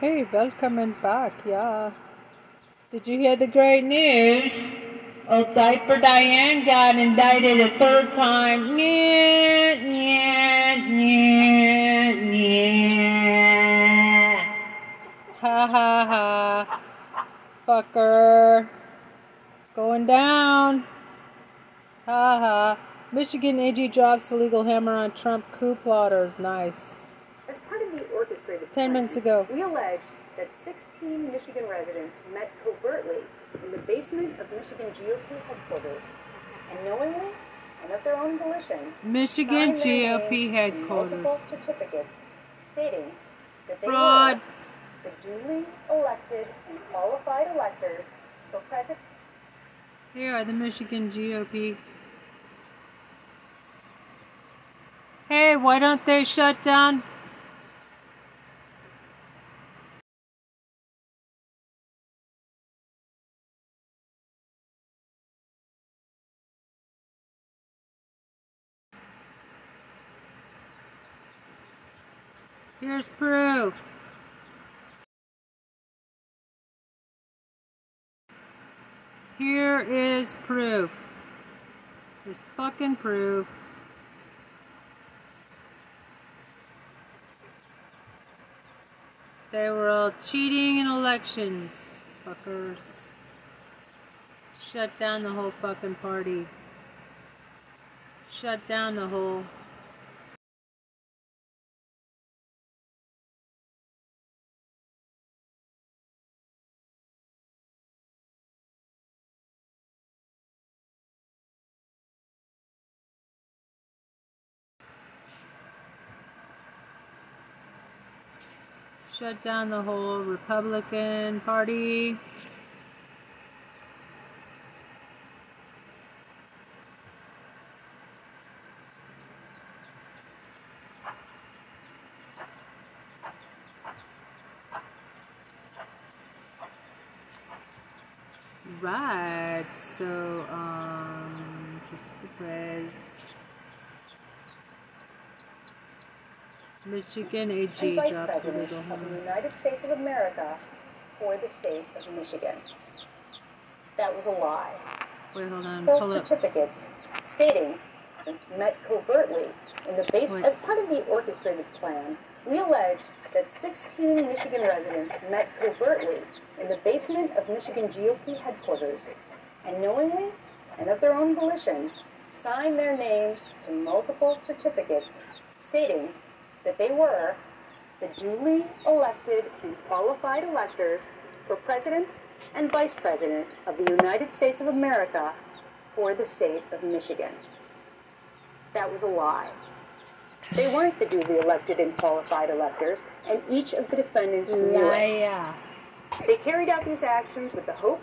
Hey, welcome back, yeah. Did you hear the great news? Old Diaper Diane got indicted a third time. Nyeh, nyeh, nyeh, nyeh. Ha ha ha. Fucker. Going down. Ha ha. Michigan AG drops the legal hammer on Trump coup plotters. Nice. As part of the orchestrated Ten plan, minutes ago. we allege that 16 Michigan residents met covertly in the basement of Michigan GOP headquarters and knowingly and of their own volition Michigan signed their GOP names headquarters. multiple certificates stating that they Fraud. were the duly elected and qualified electors for president. Here are the Michigan GOP. Hey, why don't they shut down? Here's proof. Here is proof. There's fucking proof. They were all cheating in elections, fuckers. Shut down the whole fucking party. Shut down the whole. Shut down the whole Republican Party. Right, so, um, Christopher Perez. Michigan AG and Vice drops President of the. United States of America for the state of Michigan. That was a lie. Wait, hold on. Pull up. certificates stating it's met covertly in the base Wait. as part of the orchestrated plan. We allege that 16 Michigan residents met covertly in the basement of Michigan GOP headquarters and knowingly and of their own volition signed their names to multiple certificates stating that they were the duly elected and qualified electors for President and Vice President of the United States of America for the state of Michigan. That was a lie. They weren't the duly elected and qualified electors, and each of the defendants knew it. They carried out these actions with the hope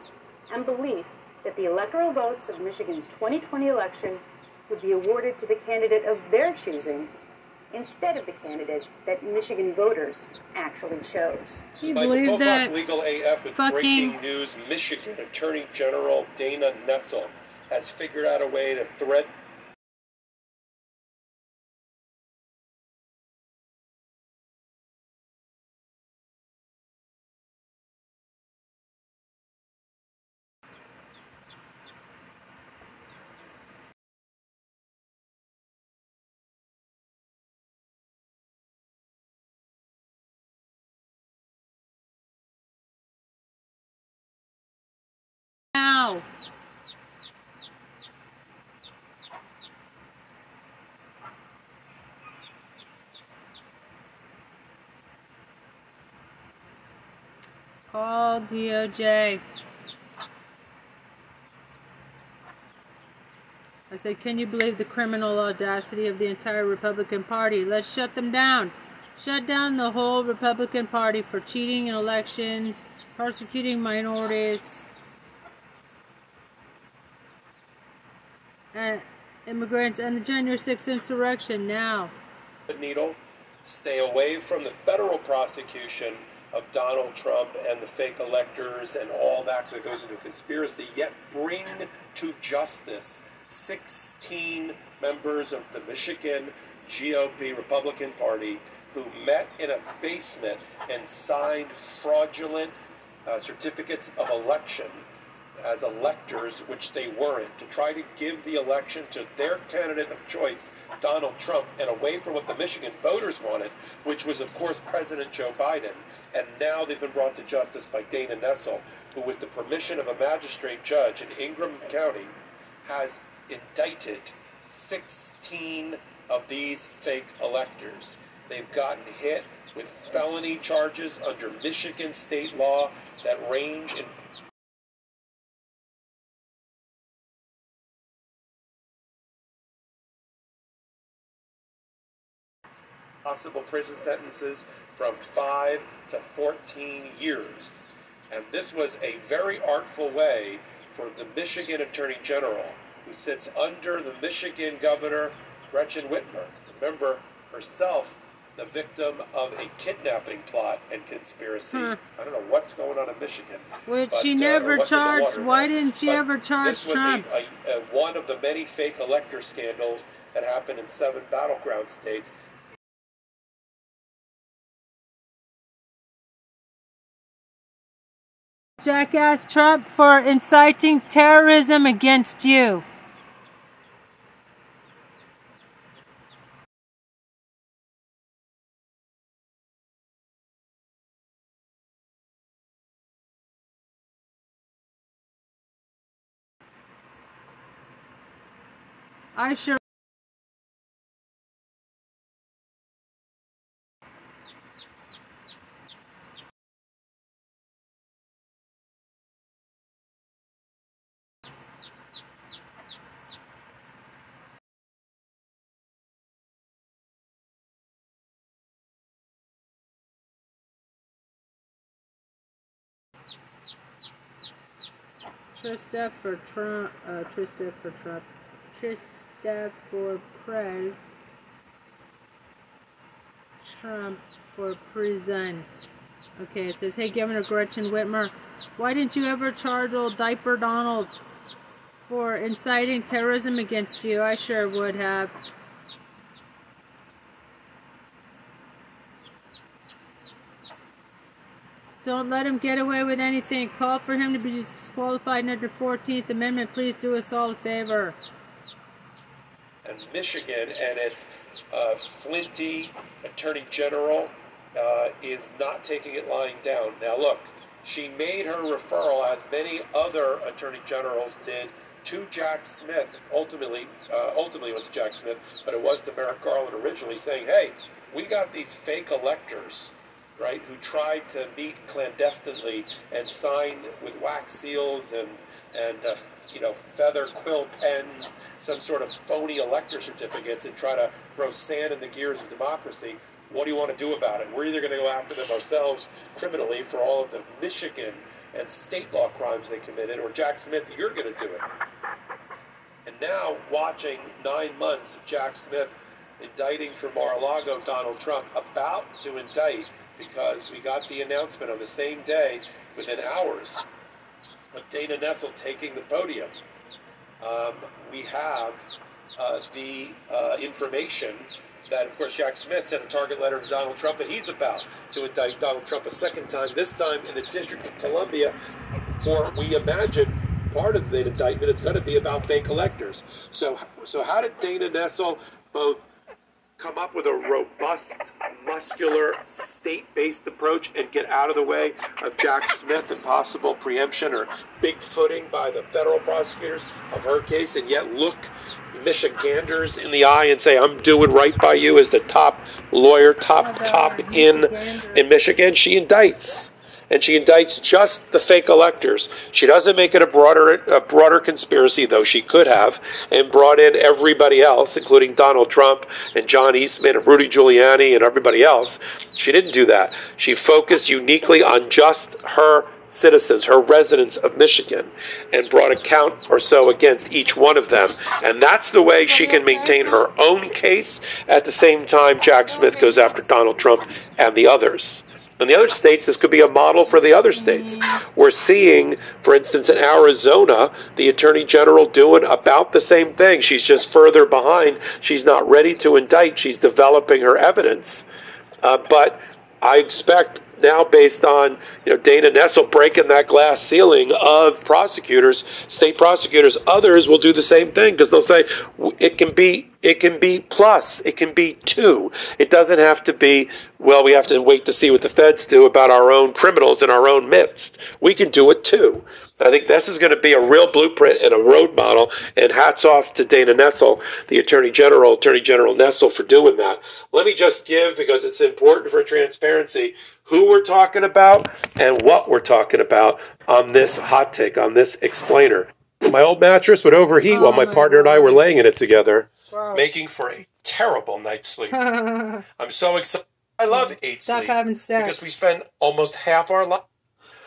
and belief that the electoral votes of Michigan's 2020 election would be awarded to the candidate of their choosing instead of the candidate that Michigan voters actually chose. Can you By believe Popok that? Legal AF with fucking- breaking news, Michigan Attorney General Dana Nessel has figured out a way to thread Call DOJ. I said, can you believe the criminal audacity of the entire Republican Party? Let's shut them down. Shut down the whole Republican Party for cheating in elections, persecuting minorities, uh, immigrants, and the January 6th insurrection now. needle, stay away from the federal prosecution of Donald Trump and the fake electors and all that that goes into conspiracy, yet bring to justice 16 members of the Michigan GOP Republican Party who met in a basement and signed fraudulent uh, certificates of election as electors, which they weren't, to try to give the election to their candidate of choice, Donald Trump, and away from what the Michigan voters wanted, which was, of course, President Joe Biden. And now they've been brought to justice by Dana Nessel, who, with the permission of a magistrate judge in Ingham County, has indicted 16 of these fake electors. They've gotten hit with felony charges under Michigan state law that range in possible prison sentences from 5 to 14 years. And this was a very artful way for the Michigan Attorney General, who sits under the Michigan Governor Gretchen Whitmer. Remember, herself the victim of a kidnapping plot and conspiracy. Hmm. I don't know what's going on in Michigan. Which but, she uh, never or what's in the charged. Why didn't she But ever charge this was Trump? A, a, a, one of the many fake elector scandals that happened in seven battleground states. Jackass Trump for inciting terrorism against you. I sure. Trista for Trump. Uh, Trista for Trump. Trista for Prez. Trump for prison. Okay, it says, Hey, Governor Gretchen Whitmer, why didn't you ever charge old Diaper Donald for inciting terrorism against you? I sure would have. Don't let him get away with anything. Call for him to be disqualified under the 14th Amendment. Please do us all a favor. and Michigan and its uh, flinty attorney general uh, is not taking it lying down. Now, look, she made her referral, as many other attorney generals did, to Jack Smith. Ultimately, uh, ultimately went to Jack Smith, but it was to Merrick Garland originally, saying, "Hey, we got these fake electors." Right, who tried to meet clandestinely and sign with wax seals and and uh, you know feather quill pens, some sort of phony elector certificates, and try to throw sand in the gears of democracy. What do you want to do about it? We're either going to go after them ourselves criminally for all of the Michigan and state law crimes they committed, or Jack Smith, you're going to do it. And now, watching nine months of Jack Smith indicting for Mar-a-Lago Donald Trump, about to indict because we got the announcement on the same day, within hours, of Dana Nessel taking the podium. Um, we have uh, the uh, information that, of course, Jack Smith sent a target letter to Donald Trump, and he's about to indict Donald Trump a second time, this time in the District of Columbia, for, we imagine, part of the indictment is going to be about fake electors. So, so how did Dana Nessel both come up with a robust, muscular, state-based approach and get out of the way of Jack Smith and possible preemption or big footing by the federal prosecutors of her case, and yet look Michiganders in the eye and say, "I'm doing right by you" as the top lawyer, top oh, cop in in Michigan. She indicts and she indicts just the fake electors. She doesn't make it a broader a broader conspiracy, though she could have, and brought in everybody else, including Donald Trump and John Eastman and Rudy Giuliani and everybody else. She didn't do that. She focused uniquely on just her citizens, her residents of Michigan, and brought a count or so against each one of them. And that's the way she can maintain her own case. At the same time, Jack Smith goes after Donald Trump and the others. In the other states, this could be a model for the other states. We're seeing, for instance, in Arizona, the attorney general doing about the same thing. She's just further behind. She's not ready to indict. She's developing her evidence. Uh, but I expect now based on you know Dana Nessel breaking that glass ceiling of prosecutors, state prosecutors, others will do the same thing because they'll say it can be it can be plus, it can be two. It doesn't have to be well. We have to wait to see what the feds do about our own criminals in our own midst. We can do it too. I think this is going to be a real blueprint and a road model. And hats off to Dana Nessel, the Attorney General, Attorney General Nessel, for doing that. Let me just give, because it's important for transparency, who we're talking about and what we're talking about on this hot take, on this explainer. My old mattress would overheat oh while my, oh, my partner God. and I were laying in it together, Gross. making for a terrible night's sleep. I'm so excited. I love eight Stop sleep having sex. because we spend almost half our life.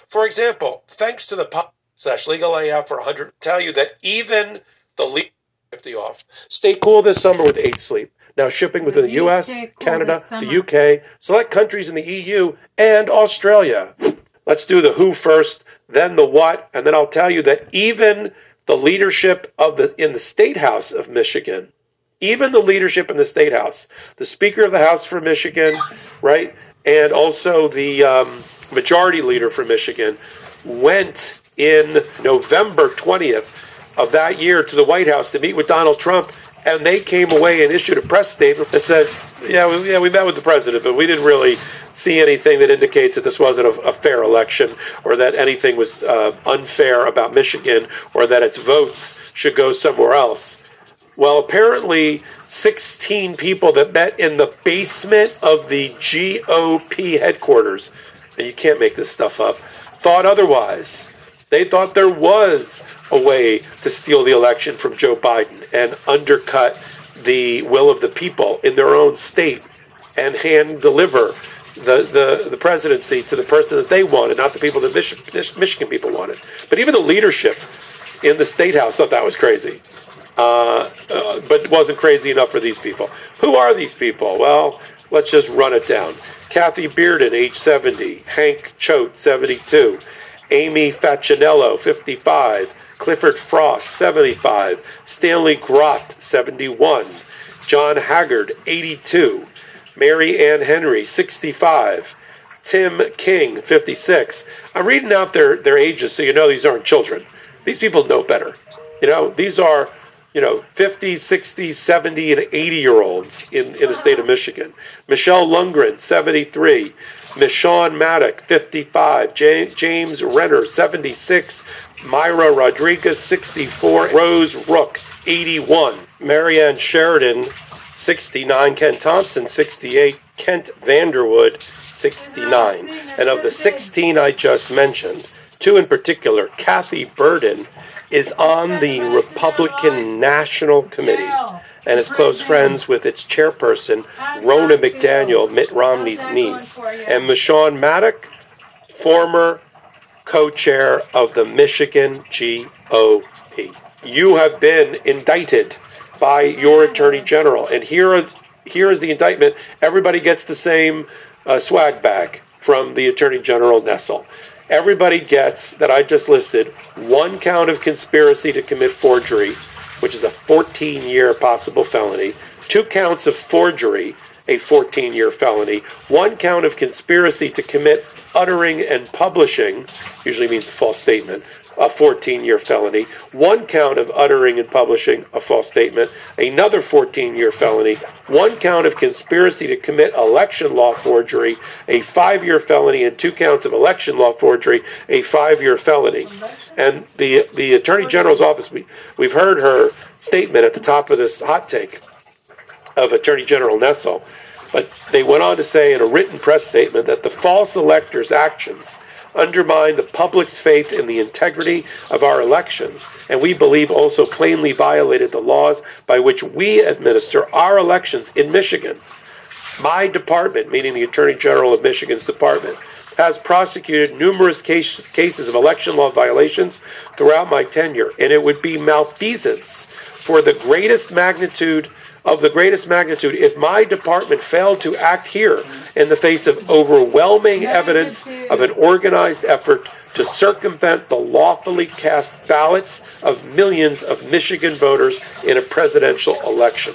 For example, thanks to the pop slash legal AF for 100, tell you that even the legal 50 off. Stay cool this summer with eight sleep. Now shipping within the US, Canada, the UK, select countries in the EU, and Australia. Let's do the who first, then the what, and then I'll tell you that even the leadership of the in the state house of Michigan, even the leadership in the state house, the Speaker of the House for Michigan, right, and also the um, majority leader for Michigan, went in November 20th of that year to the White House to meet with Donald Trump and they came away and issued a press statement that said, "Yeah, we, yeah, we met with the president, but we didn't really see anything that indicates that this wasn't a, a fair election, or that anything was uh, unfair about Michigan, or that its votes should go somewhere else." Well, apparently, 16 people that met in the basement of the GOP headquarters, and you can't make this stuff up, thought otherwise. They thought there was a way to steal the election from Joe Biden and undercut the will of the people in their own state and hand deliver the, the, the presidency to the person that they wanted, not the people that Mich- Michigan people wanted. But even the leadership in the state house thought that was crazy. Uh, uh, but it wasn't crazy enough for these people. Who are these people? Well, let's just run it down. Kathy Berden, age 70. Hank Choate, 72. Amy Facchinello, 55. Clifford Frost, 75. Stanley Grot, 71. John Haggard, 82. Mary Ann Henry, 65. Tim King, 56. I'm reading out their, their ages so you know these aren't children. These people know better. You know, these are, you know, 50, 60, 70, and 80 year olds in, in the state of Michigan. Michele Lundgren, 73. Meshawn Maddock, 55. James Renner, 76. Mayra Rodriguez, 64. Rose Rook, 81. Marianne Sheridan, 69. Kent Thompson, 68. Kent Vanderwood, 69. And of the 16 I just mentioned, two in particular, Kathy Berden is on the Republican National Committee and is close friends with its chairperson, Ronna McDaniel, Mitt Romney's niece, and Meshawn Maddock, former co-chair of the Michigan GOP. You have been indicted by your attorney general, and here are, here is the indictment. Everybody gets the same uh, swag bag from the attorney general Nessel. Everybody gets that I just listed one count of conspiracy to commit forgery, which is a 14 year possible felony, two counts of forgery, a 14 year felony, one count of conspiracy to commit uttering and publishing, usually means a false statement, a 14 year felony, one count of uttering and publishing a false statement, another 14 year felony, one count of conspiracy to commit election law forgery, a five year felony, and two counts of election law forgery, a five year felony. And the, the Attorney General's office, we, we've heard her statement at the top of this hot take of Attorney General Nessel. But they went on to say in a written press statement that the false electors' actions undermine the public's faith in the integrity of our elections, and we believe also plainly violated the laws by which we administer our elections in Michigan. My department, meaning the Attorney General of Michigan's department, has prosecuted numerous cases, cases of election law violations throughout my tenure, and it would be malfeasance for the greatest magnitude of the greatest magnitude if my department failed to act here in the face of overwhelming evidence of an organized effort to circumvent the lawfully cast ballots of millions of Michigan voters in a presidential election.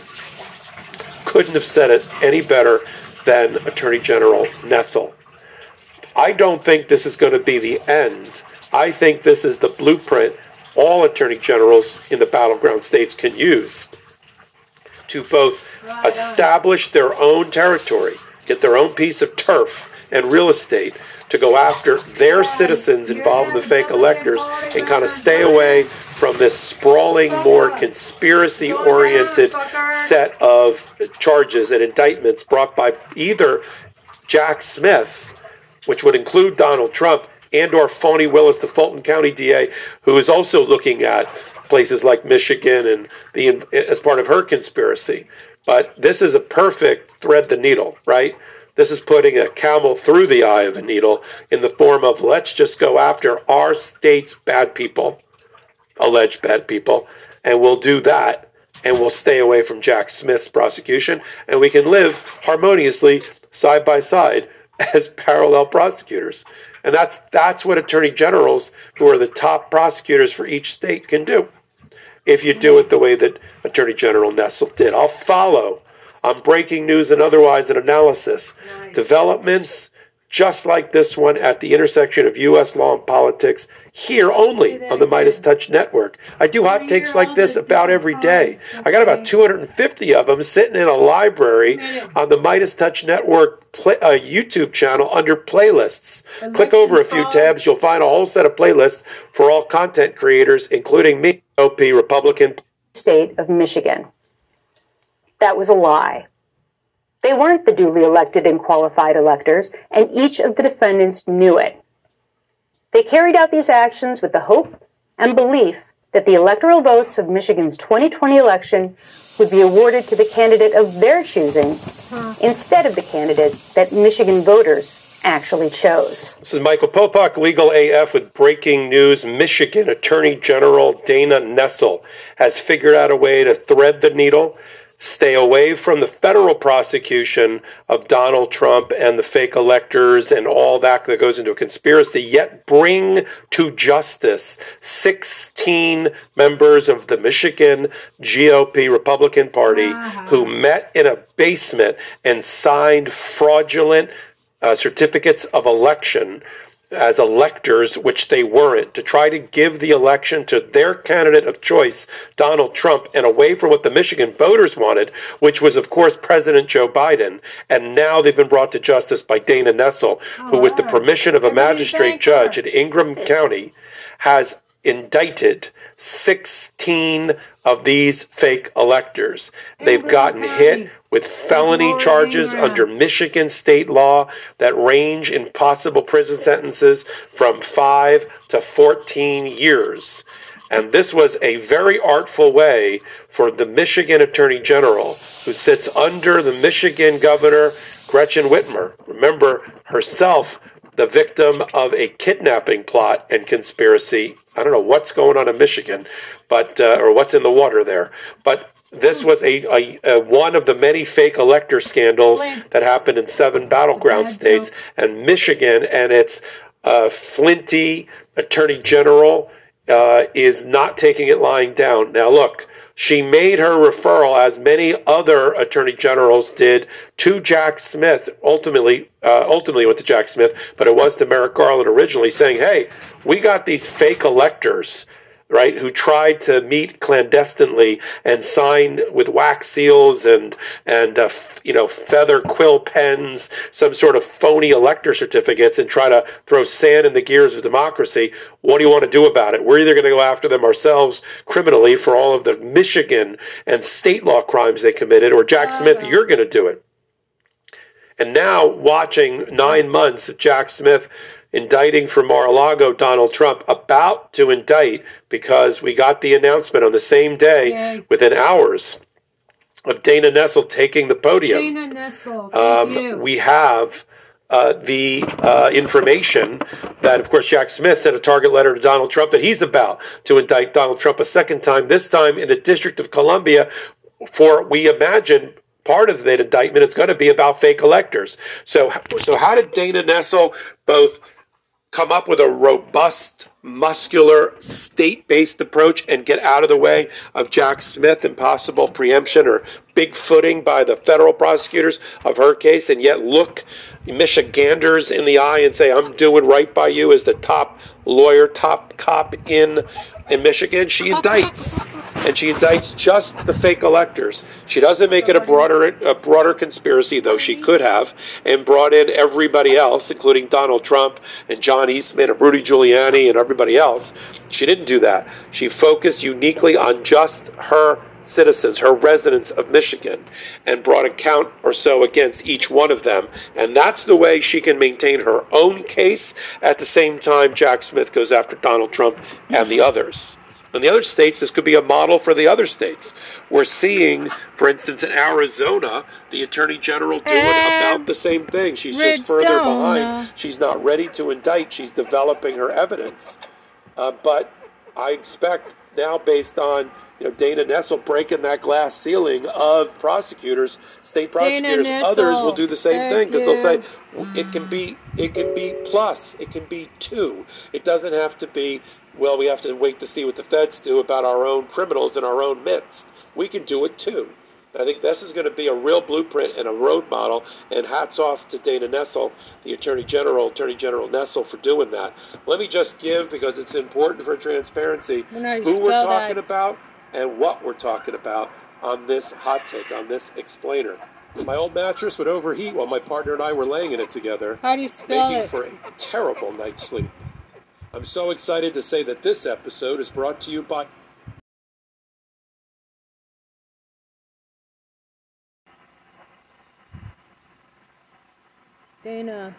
Couldn't have said it any better than Attorney General Nessel. I don't think this is going to be the end. I think this is the blueprint all attorney generals in the battleground states can use to both establish their own territory, get their own piece of turf and real estate to go after their citizens involved in the fake electors and kind of stay away from this sprawling, more conspiracy oriented set of charges and indictments brought by either Jack Smith, which would include Donald Trump, and or Fani Willis, the Fulton County DA, who is also looking at places like Michigan and the as part of her conspiracy. But this is a perfect thread the needle, right? This is putting a camel through the eye of a needle in the form of let's just go after our state's bad people, alleged bad people, and we'll do that and we'll stay away from Jack Smith's prosecution and we can live harmoniously side by side as parallel prosecutors. And that's that's what attorney generals who are the top prosecutors for each state can do. If you do it the way that Attorney General Nessel did. I'll follow on breaking news and otherwise an analysis. Nice. Developments just like this one at the intersection of U.S. law and politics here only on the MeidasTouch Network. I do hot takes like this about every day. I got about 250 of them sitting in a library on the MeidasTouch Network play, uh, YouTube channel under playlists. Click over a few tabs, you'll find a whole set of playlists for all content creators, including me, OP Republican. State of Michigan. That was a lie. They weren't the duly elected and qualified electors, and each of the defendants knew it. They carried out these actions with the hope and belief that the electoral votes of Michigan's 2020 election would be awarded to the candidate of their choosing instead of the candidate that Michigan voters actually chose. This is Michael Popok, Legal AF, with breaking news. Michigan Attorney General Dana Nessel has figured out a way to thread the needle stay away from the federal prosecution of Donald Trump and the fake electors and all that that goes into a conspiracy, yet bring to justice 16 members of the Michigan GOP Republican Party uh-huh. who met in a basement and signed fraudulent uh, certificates of election as electors, which they weren't, to try to give the election to their candidate of choice, Donald Trump, and away from what the Michigan voters wanted, which was, of course, President Joe Biden. And now they've been brought to justice by Dana Nessel, who, with the permission of a magistrate judge in Ingham County, has indicted 16 of these fake electors. They've gotten hit with felony charges under Michigan state law that range in possible prison sentences from 5 to 14 years. And this was a very artful way for the Michigan Attorney General, who sits under the Michigan Governor Gretchen Whitmer, remember herself the victim of a kidnapping plot and conspiracy. I don't know what's going on in Michigan, but uh, or what's in the water there, but this was a, a, a, one of the many fake elector scandals that happened in seven battleground states, and Michigan and its uh, flinty attorney general uh, is not taking it lying down. Now, look, she made her referral, as many other attorney generals did, to Jack Smith. Ultimately, uh, ultimately went to Jack Smith, but it was to Merrick Garland originally, saying, "Hey, we got these fake electors." Right, who tried to meet clandestinely and sign with wax seals and and uh, you know feather quill pens, some sort of phony elector certificates, and try to throw sand in the gears of democracy. What do you want to do about it? We're either going to go after them ourselves criminally for all of the Michigan and state law crimes they committed, or Jack Smith, you're going to do it. And now, watching nine months of Jack Smith indicting for Mar-a-Lago Donald Trump, about to indict because we got the announcement on the same day Yay. within hours of Dana Nessel taking the podium. Dana Nessel, um, we have uh, the uh, information that, of course, Jack Smith sent a target letter to Donald Trump that he's about to indict Donald Trump a second time, this time in the District of Columbia, for we imagine part of that indictment is going to be about fake electors. So, so how did Dana Nessel both come up with a robust muscular state based approach and get out of the way of Jack Smith and possible preemption or big footing by the federal prosecutors of her case and yet look Michiganders in the eye and say, I'm doing right by you as the top lawyer, top cop in, in Michigan? She indicts and she indicts just the fake electors. She doesn't make it a broader a broader conspiracy, though she could have, and brought in everybody else, including Donald Trump and John Eastman and Rudy Giuliani and everybody else. She didn't do that. She focused uniquely on just her citizens, her residents of Michigan, and brought a count or so against each one of them. And that's the way she can maintain her own case. At the same time, Jack Smith goes after Donald Trump and the others. In the other states, this could be a model for the other states. We're seeing, for instance, in Arizona, the attorney general doing And about the same thing. She's just further Redstone. behind. She's not ready to indict. She's developing her evidence. Uh, but I expect now, based on you know Dana Nessel breaking that glass ceiling of prosecutors, state prosecutors, others will do the same thing because they'll say it can be it can be plus, it can be two. It doesn't have to be. Well, we have to wait to see what the feds do about our own criminals in our own midst. We can do it too. I think this is going to be a real blueprint and a road model. And hats off to Dana Nessel, the Attorney General, Attorney General Nessel, for doing that. Let me just give, because it's important for transparency, I know how you who we're talking that. about and what we're talking about on this hot take, on this explainer. My old mattress would overheat while my partner and I were laying in it together, How do you spell making it? for a terrible night's sleep. I'm so excited to say that this episode is brought to you by Dana.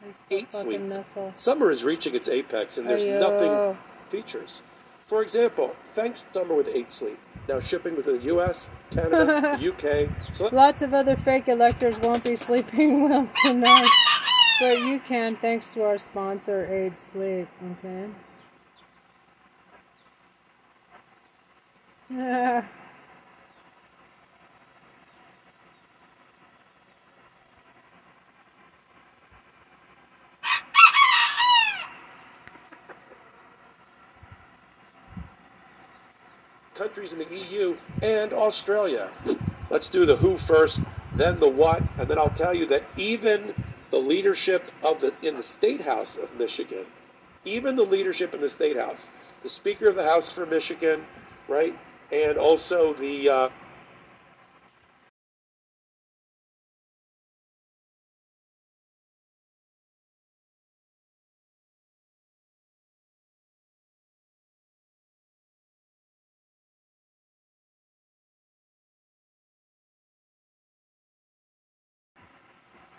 How do you spell Eight sleep. Nessel? Summer is reaching its apex, and there's Ayo. nothing features. For example, thanks Summer with 8 Sleep. Now shipping within the US, Canada, the UK. Select Lots of other fake electors won't be sleeping well tonight, but you can thanks to our sponsor, Eight Sleep. Okay. countries in the EU and Australia. Let's do the who first, then the what, and then I'll tell you that even the leadership of the in the state house of Michigan, even the leadership in the state house, the Speaker of the House for Michigan, right, and also the uh,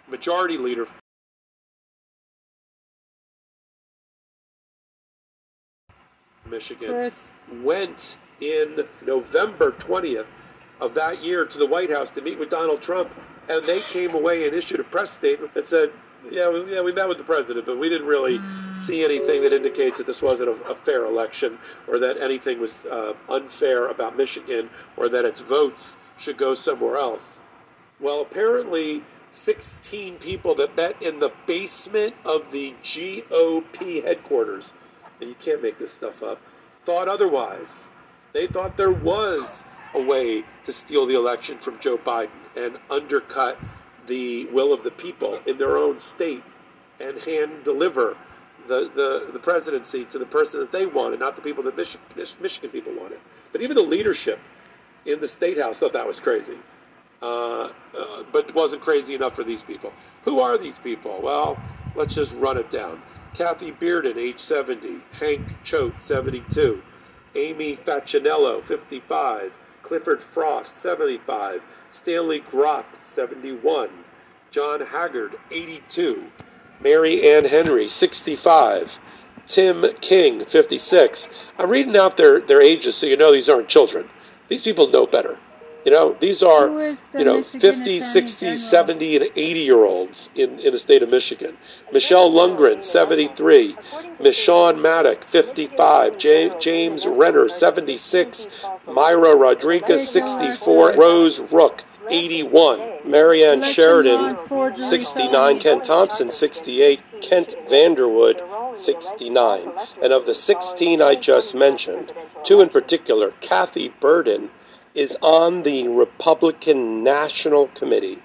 majority leader Michigan Chris, went in November 20th of that year to the White House to meet with Donald Trump, and they came away and issued a press statement that said, "Yeah, we, yeah, we met with the president, but we didn't really see anything that indicates that this wasn't a, a fair election, or that anything was uh, unfair about Michigan, or that its votes should go somewhere else." Well, apparently, 16 people that met in the basement of the GOP headquarters, and you can't make this stuff up, thought otherwise. They thought there was a way to steal the election from Joe Biden and undercut the will of the people in their own state and hand deliver the, the, the presidency to the person that they wanted, not the people that Mich- Mich- Michigan people wanted. But even the leadership in the state house thought that was crazy. Uh, uh, but it wasn't crazy enough for these people. Who are these people? Well, let's just run it down. Kathy Berden, age 70. Hank Choate, 72. Amy Facchinello, 55. Clifford Frost, 75. Stanley Grot, 71. John Haggard, 82. Mary Ann Henry, 65. Tim King, 56. I'm reading out their, their ages so you know these aren't children. These people know better. You know, these are, the you know, Michigan 50s, Attorney 60s, General? 70, and 80 year olds in, in the state of Michigan. Michele Lundgren, 73. Meshawn Maddock, 55. Ja- James Renner, 76. Mayra Rodriguez, 64. Rose Rook, 81. Marianne Sheridan, 69. felonies. Ken Thompson, 68. Kent Vanderwood, 69. And of the 16 I just mentioned, two in particular, Kathy Berden is on the Republican National Committee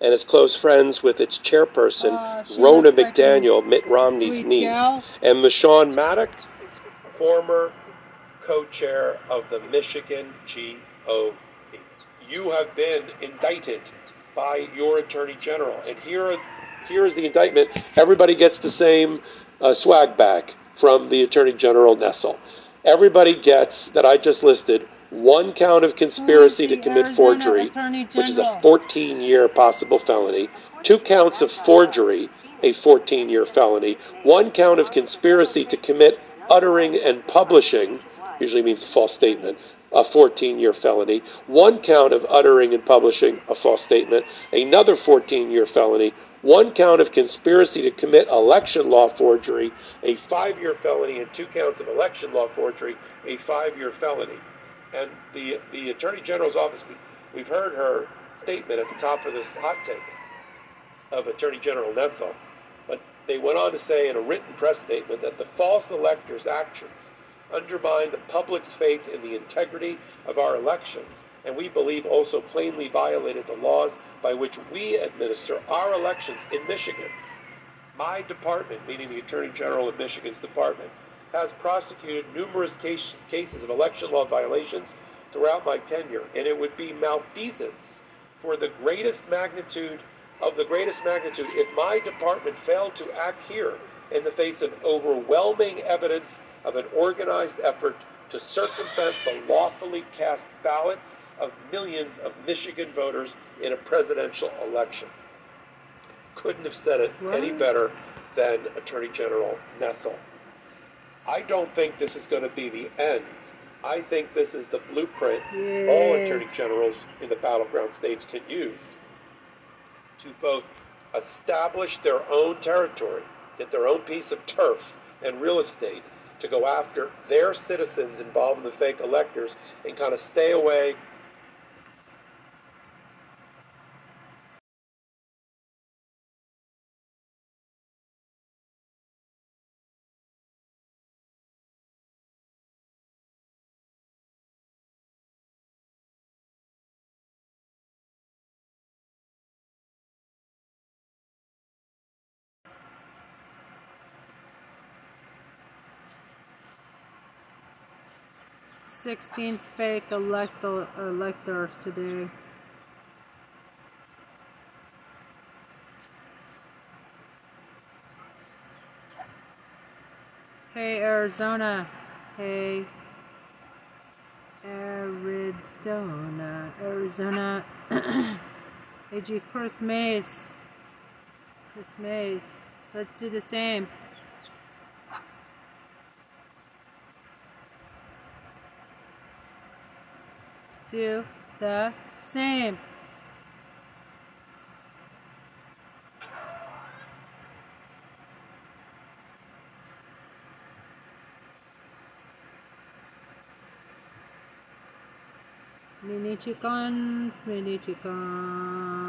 and is close friends with its chairperson, she Ronna looks like McDaniel, Mitt Romney's niece. gal. And Meshawn Maddock, former co chair of the Michigan GOP. You have been indicted by your attorney general. And here, here is the indictment. Everybody gets the same uh, swag back from the attorney general Nessel. Everybody gets, that I just listed, one count of conspiracy to commit forgery, which is a 14 year possible felony, two counts of forgery, a 14 year felony, one count of conspiracy to commit uttering and publishing, usually means a false statement, a 14 year felony, one count of uttering and publishing a false statement, another 14 year felony, one count of conspiracy to commit election law forgery, a five year felony, and two counts of election law forgery, a five year felony. And the, the Attorney General's office, we, we've heard her statement at the top of this hot take of Attorney General Nessel, but they went on to say in a written press statement that the false electors' actions undermine the public's faith in the integrity of our elections, and we believe also plainly violated the laws by which we administer our elections in Michigan. My department, meaning the Attorney General of Michigan's department, has prosecuted numerous cases, cases of election law violations throughout my tenure, and it would be malfeasance for the greatest magnitude of the greatest magnitude if my department failed to act here in the face of overwhelming evidence of an organized effort to circumvent the lawfully cast ballots of millions of Michigan voters in a presidential election. Couldn't have said it any better than Attorney General Nessel. I don't think this is going to be the end. I think this is the blueprint all attorney generals in the battleground states can use to both establish their own territory, get their own piece of turf and real estate to go after their citizens involved in the fake electors and kind of stay away Sixteen fake electo- electors today. Hey Arizona. Hey Arizona. Arizona. AG Kris Mayes. Kris Mayes. Let's do the same. Do the same. Mini chickens, mini chickens.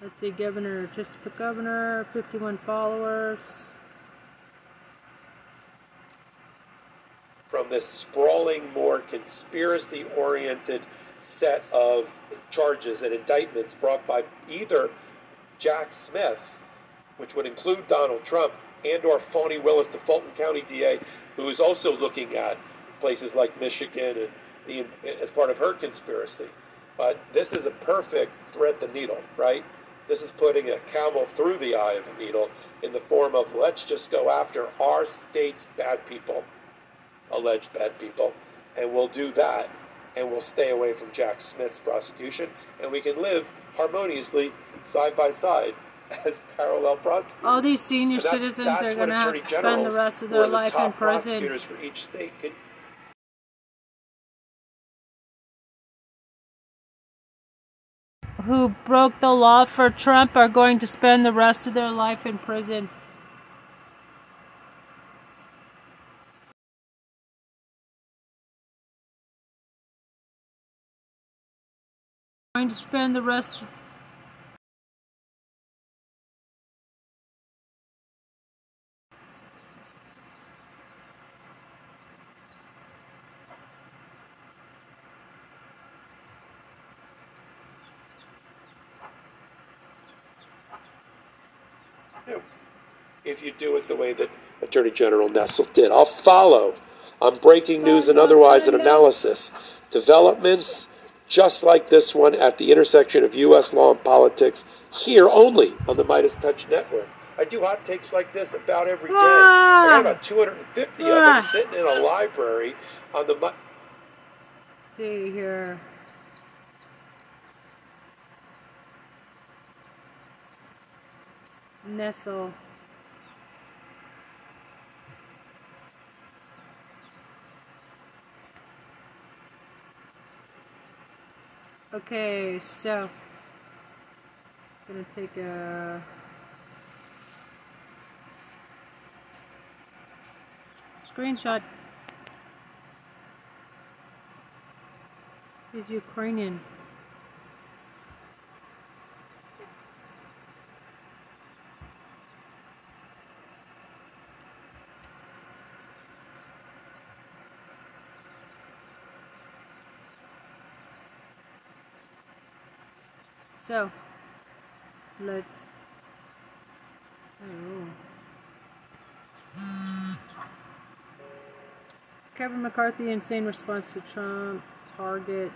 Let's see, Governor, Chesterfield Governor, 51 followers. from this sprawling, more conspiracy oriented set of charges and indictments brought by either Jack Smith, which would include Donald Trump, and or Fani Willis, the Fulton County DA, who is also looking at places like Michigan and the, as part of her conspiracy. But this is a perfect thread the needle, right? This is putting a camel through the eye of a needle in the form of let's just go after our state's bad people alleged bad people, and we'll do that, and we'll stay away from Jack Smith's prosecution, and we can live harmoniously side by side as parallel prosecutors. All these senior that's- citizens that's are going to have to spend the rest of their are the life in prison. prosecutors for each state can who broke the law for Trump are going to spend the rest of their life in prison. Going to spend the rest if you do it the way that Attorney General Nessel did. I'll follow on breaking news and otherwise an analysis. Developments just like this one at the intersection of U.S. law and politics here only on the MeidasTouch Network. I do hot takes like this about every day. I got about 250 of them Ah. sitting in a library on the. Mi- see here. Nessel. Okay, so I'm gonna take a screenshot. He's Ukrainian. So, let's. Oh. Kevin McCarthy insane response to Trump. Target.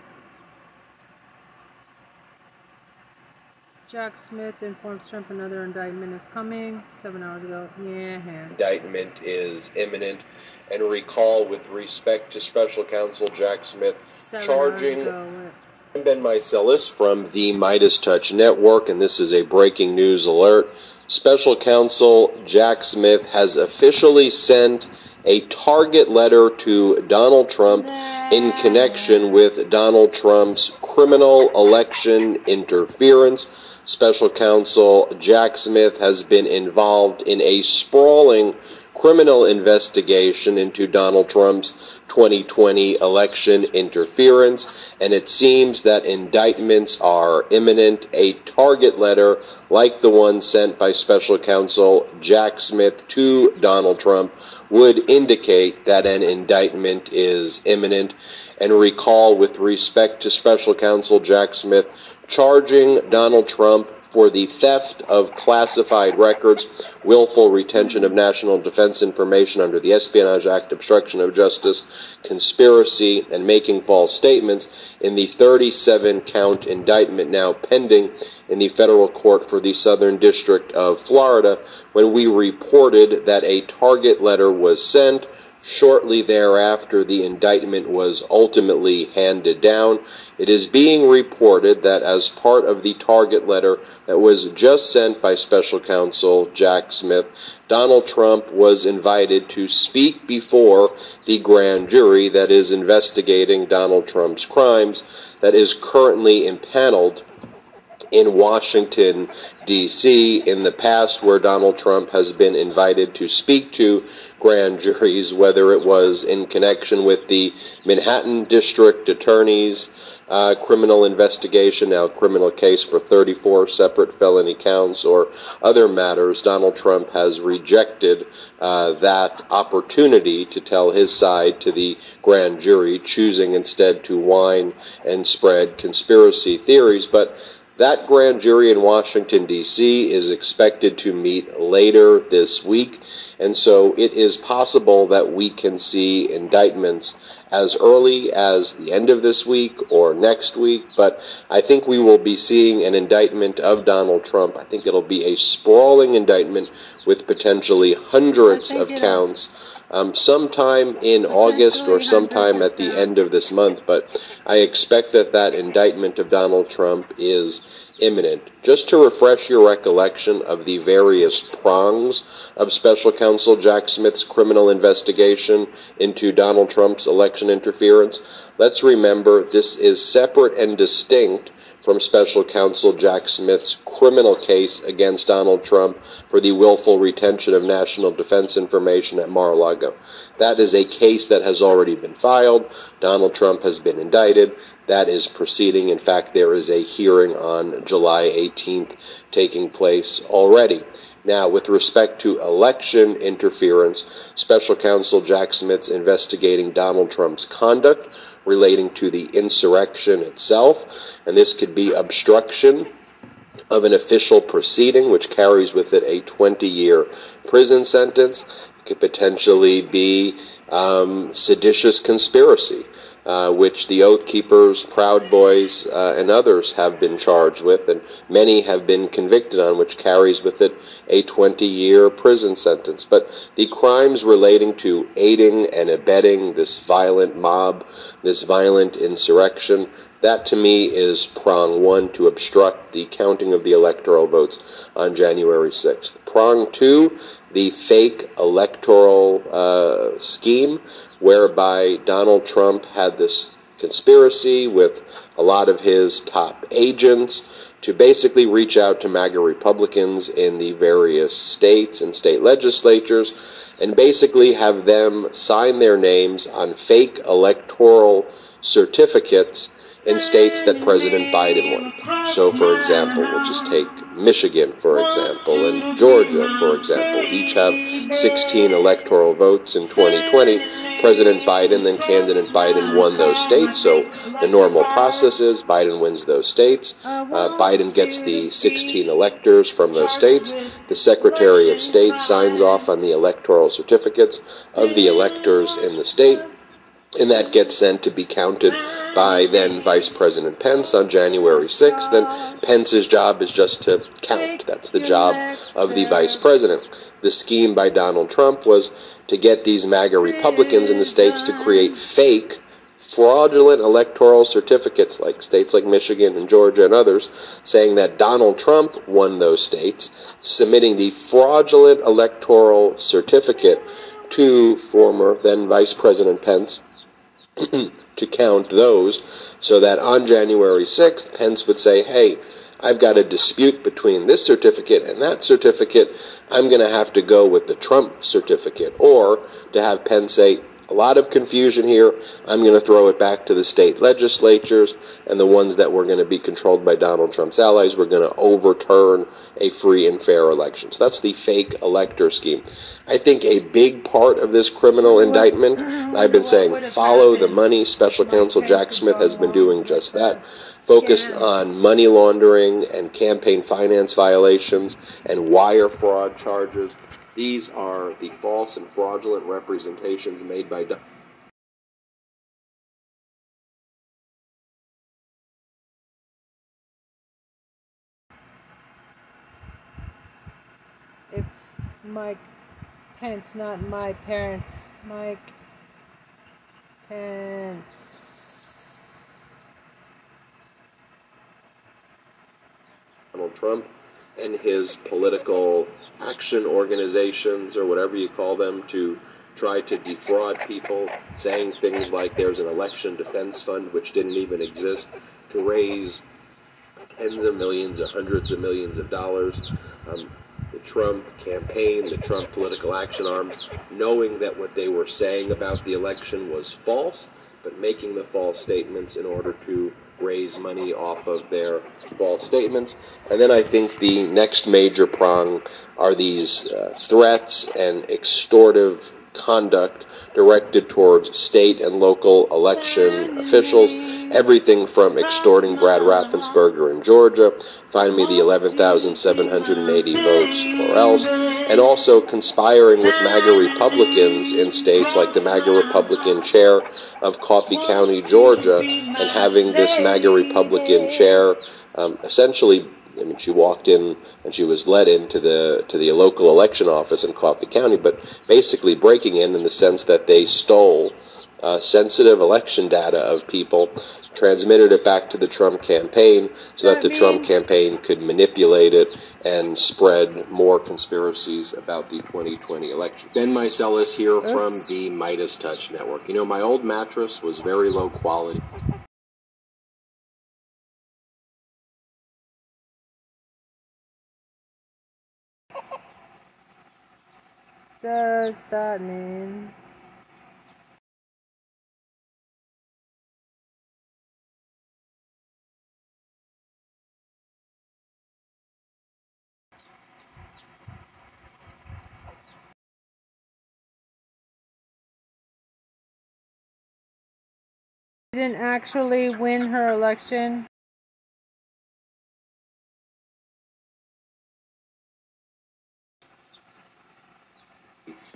Jack Smith informs Trump another indictment is coming. Seven hours ago. Yeah. indictment is imminent. And recall, with respect to special counsel Jack Smith, Seven Charging- hours ago. I'm Ben Meiselas from the MeidasTouch Network, and this is a breaking news alert. Special counsel Jack Smith has officially sent a target letter to Donald Trump in connection with Donald Trump's criminal election interference. Special counsel Jack Smith has been involved in a sprawling criminal investigation into Donald Trump's 2020 election interference, and it seems that indictments are imminent. A target letter, like the one sent by special counsel Jack Smith to Donald Trump, would indicate that an indictment is imminent. And recall, with respect to special counsel Jack Smith, charging Donald Trump for the theft of classified records, willful retention of national defense information under the Espionage Act, obstruction of justice, conspiracy, and making false statements in the 37 count indictment now pending in the federal court for the Southern District of Florida when we reported that a target letter was sent. Shortly thereafter, the indictment was ultimately handed down. It is being reported that as part of the target letter that was just sent by special counsel Jack Smith, Donald Trump was invited to speak before the grand jury that is investigating Donald Trump's crimes, that is currently impaneled in Washington, D.C. in the past, where Donald Trump has been invited to speak to grand juries, whether it was in connection with the Manhattan District Attorney's uh, criminal investigation, now criminal case for 34 separate felony counts, or other matters, Donald Trump has rejected uh, that opportunity to tell his side to the grand jury, choosing instead to whine and spread conspiracy theories. But that grand jury in Washington, D.C. is expected to meet later this week, and so it is possible that we can see indictments as early as the end of this week or next week. But I think we will be seeing an indictment of Donald Trump. I think it'll be a sprawling indictment with potentially hundreds of counts. Um, sometime in August or sometime at the end of this month, but I expect that that indictment of Donald Trump is imminent. Just to refresh your recollection of the various prongs of special counsel Jack Smith's criminal investigation into Donald Trump's election interference, let's remember this is separate and distinct from special counsel Jack Smith's criminal case against Donald Trump for the willful retention of national defense information at Mar a Lago. That is a case that has already been filed. Donald Trump has been indicted. That is proceeding. In fact, there is a hearing on July 18th taking place already. Now, with respect to election interference, special counsel Jack Smith's investigating Donald Trump's conduct relating to the insurrection itself, and this could be obstruction of an official proceeding, which carries with it a 20 year prison sentence. It could potentially be um, seditious conspiracy uh, which the Oath Keepers, Proud Boys, uh, and others have been charged with, and many have been convicted on, which carries with it a 20 year prison sentence. But the crimes relating to aiding and abetting this violent mob, this violent insurrection, that to me is prong one to obstruct the counting of the electoral votes on January 6th. Prong two, the fake electoral uh, scheme whereby Donald Trump had this conspiracy with a lot of his top agents to basically reach out to MAGA Republicans in the various states and state legislatures and basically have them sign their names on fake electoral certificates in states that President Biden won. So, for example, we'll just take Michigan, for example, and Georgia, for example. Each have 16 electoral votes in 2020. President Biden, then candidate Biden, won those states. So, the normal process is Biden wins those states. Uh, Biden gets the 16 electors from those states. The Secretary of State signs off on the electoral certificates of the electors in the state and that gets sent to be counted by then Vice President Pence on January 6th. Then Pence's job is just to count. That's the job of the Vice President. The scheme by Donald Trump was to get these MAGA Republicans in the states to create fake fraudulent electoral certificates like states like Michigan and Georgia and others saying that Donald Trump won those states, submitting the fraudulent electoral certificate to former then Vice President Pence to count those so that on January 6th, Pence would say, hey, I've got a dispute between this certificate and that certificate. I'm going to have to go with the Trump certificate. Or to have Pence say, a lot of confusion here. I'm going to throw it back to the state legislatures and the ones that were going to be controlled by Donald Trump's allies. We're going to overturn a free and fair election. So that's the fake elector scheme. I think a big part of this criminal indictment, I've been saying, follow the money. Special counsel Jack Smith has been doing just that focused on money laundering and campaign finance violations and wire fraud charges. These are the false and fraudulent representations made by. If Mike Pence, not my parents, Mike Pence. Donald Trump and his political action organizations or whatever you call them to try to defraud people, saying things like there's an election defense fund which didn't even exist to raise tens of millions or hundreds of millions of dollars. Um, the Trump campaign, the Trump political action arms, knowing that what they were saying about the election was false, making the false statements in order to raise money off of their false statements. And then I think the next major prong are these uh, threats and extortive conduct directed towards state and local election officials. Everything from extorting Brad Raffensperger in Georgia, find me the 11,780 votes or else, and also conspiring with MAGA Republicans in states like the MAGA Republican chair of Coffee County, Georgia, and having this MAGA Republican chair um, essentially I mean, she walked in and she was led into the to the local election office in Coffee County, but basically breaking in in the sense that they stole uh, sensitive election data of people, transmitted it back to the Trump campaign so that the Trump campaign could manipulate it and spread more conspiracies about the 2020 election. Ben Meiselas here Oops. from the MeidasTouch Network. You know, my old mattress was very low quality. Does that mean? Didn't actually win her election.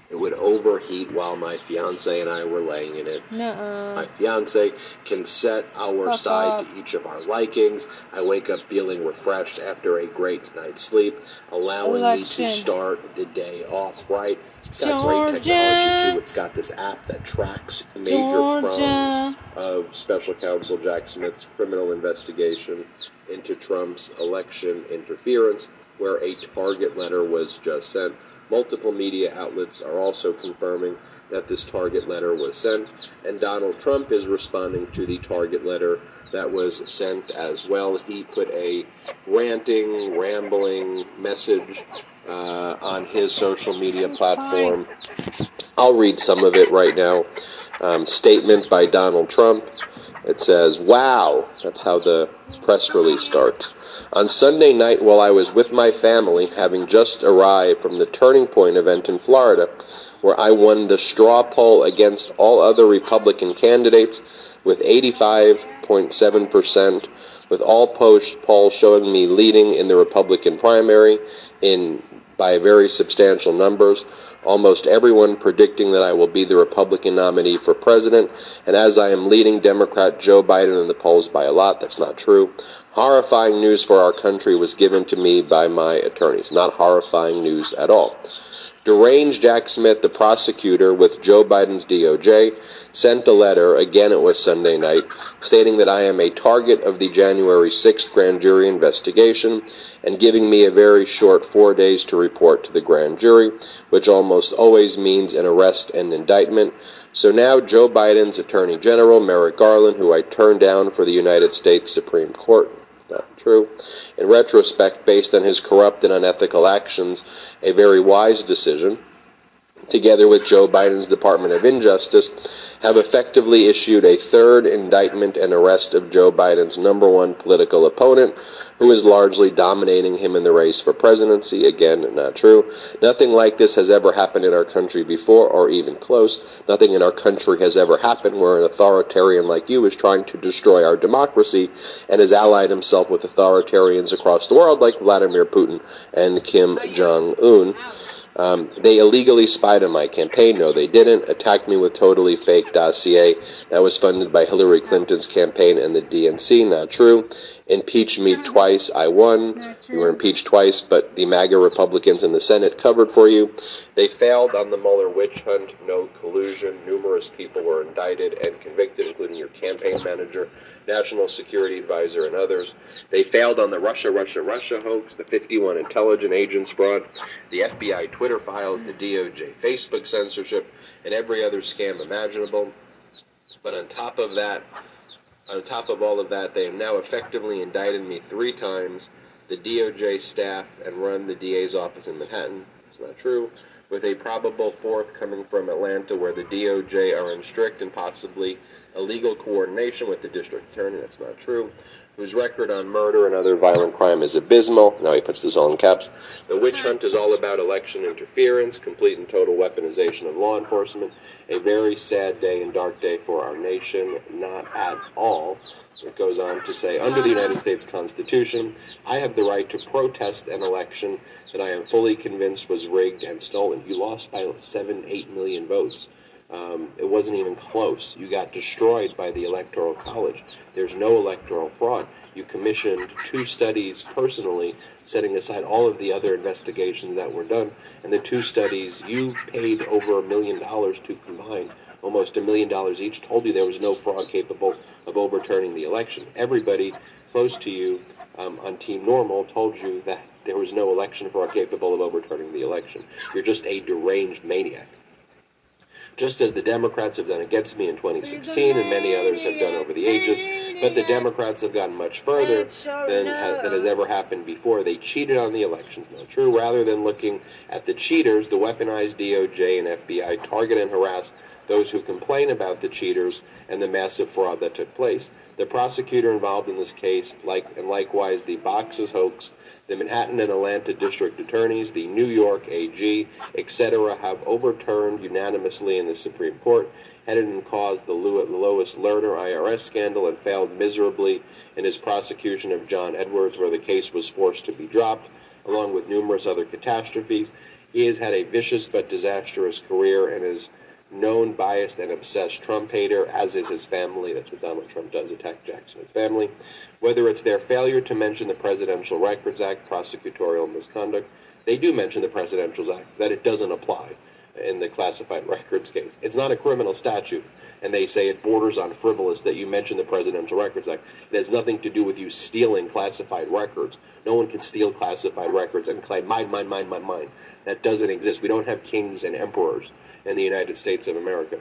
It would overheat while my fiance and I were laying in it. Nuh-uh. My fiance can set our Fuck side off. to each of our likings. I wake up feeling refreshed after a great night's sleep, allowing me to start the day off right. It's got great technology too. It's got this app that tracks major Georgia. of special counsel Jack Smith's criminal investigation into Trump's election interference, where a target letter was just sent. Multiple media outlets are also confirming that this target letter was sent, and Donald Trump is responding to the target letter that was sent as well. He put a ranting, rambling message uh, on his social media platform. I'll read some of it right now. Um, statement by Donald Trump. It says, Wow! That's how the press release starts. On Sunday night, while I was with my family, having just arrived from the Turning Point event in Florida, where I won the straw poll against all other Republican candidates with 85.7%, with all post polls showing me leading in the Republican primary in by very substantial numbers, almost everyone predicting that I will be the Republican nominee for president, and as I am leading Democrat Joe Biden in the polls by a lot, that's not true. Horrifying news for our country was given to me by my attorneys. Not horrifying news at all. Deranged Jack Smith, the prosecutor with Joe Biden's DOJ, sent a letter, again it was Sunday night, stating that I am a target of the January 6th grand jury investigation and giving me a very short four days to report to the grand jury, which almost always means an arrest and indictment. So now Joe Biden's Attorney General, Merrick Garland, who I turned down for the United States Supreme Court, not true. In retrospect, based on his corrupt and unethical actions, a very wise decision, together with Joe Biden's Department of Injustice, have effectively issued a third indictment and arrest of Joe Biden's number one political opponent, who is largely dominating him in the race for presidency. Again, not true. Nothing like this has ever happened in our country before, or even close. Nothing in our country has ever happened where an authoritarian like you is trying to destroy our democracy and has allied himself with authoritarians across the world like Vladimir Putin and Kim Jong un. Um, they illegally spied on my campaign. No, they didn't. Attacked me with totally fake dossier that was funded by Hillary Clinton's campaign and the DNC. Not true. Impeached me twice. I won. You were impeached twice, but the MAGA Republicans in the Senate covered for you. They failed on the Mueller witch hunt. No collusion. Numerous people were indicted and convicted, including your campaign manager, national security advisor, and others. They failed on the Russia, Russia, Russia hoax, the 51 intelligence agents fraud, the FBI Twitter files, the DOJ Facebook censorship, and every other scam imaginable. But on top of that, on top of all of that, they have now effectively indicted me three times, the DOJ staff, and run the DA's office in Manhattan. It's not true. With a probable fourth coming from Atlanta, where the DOJ are in strict and possibly illegal coordination with the district attorney. That's not true. Whose record on murder and other violent crime is abysmal. Now he puts this all in caps. The witch hunt is all about election interference, complete and total weaponization of law enforcement. A very sad day and dark day for our nation. Not at all. It goes on to say, under the United States Constitution, I have the right to protest an election that I am fully convinced was rigged and stolen. You lost by seven, eight million votes. Um, it wasn't even close. You got destroyed by the Electoral College. There's no electoral fraud. You commissioned two studies personally, setting aside all of the other investigations that were done. And the two studies you paid over a million dollars to combine, almost a million dollars each, told you there was no fraud capable of overturning the election. Everybody close to you um, on Team Normal told you that there was no election fraud capable of overturning the election. You're just a deranged maniac. Just as the Democrats have done against me in 2016 and many others have done over the ages. But the Democrats have gotten much further than, ha- than has ever happened before. They cheated on the elections, not true. Rather than looking at the cheaters, the weaponized DOJ and FBI target and harass those who complain about the cheaters and the massive fraud that took place. The prosecutor involved in this case, like and likewise the Boxes hoax, the Manhattan and Atlanta district attorneys, the New York AG, etc., have overturned unanimously in the Supreme Court, headed and caused the Lois Lerner IRS scandal, and failed miserably in his prosecution of John Edwards, where the case was forced to be dropped, along with numerous other catastrophes. He has had a vicious but disastrous career and is known, biased, and obsessed Trump hater, as is his family. That's what Donald Trump does attack Jack Smith's family. Whether it's their failure to mention the Presidential Records Act, prosecutorial misconduct, they do mention the Presidential Act, that it doesn't apply in the classified records case. It's not a criminal statute, and they say it borders on frivolous that you mention the Presidential Records Act. It has nothing to do with you stealing classified records. No one can steal classified records and claim mine, mine, mine, mine, mine. That doesn't exist. We don't have kings and emperors in the United States of America.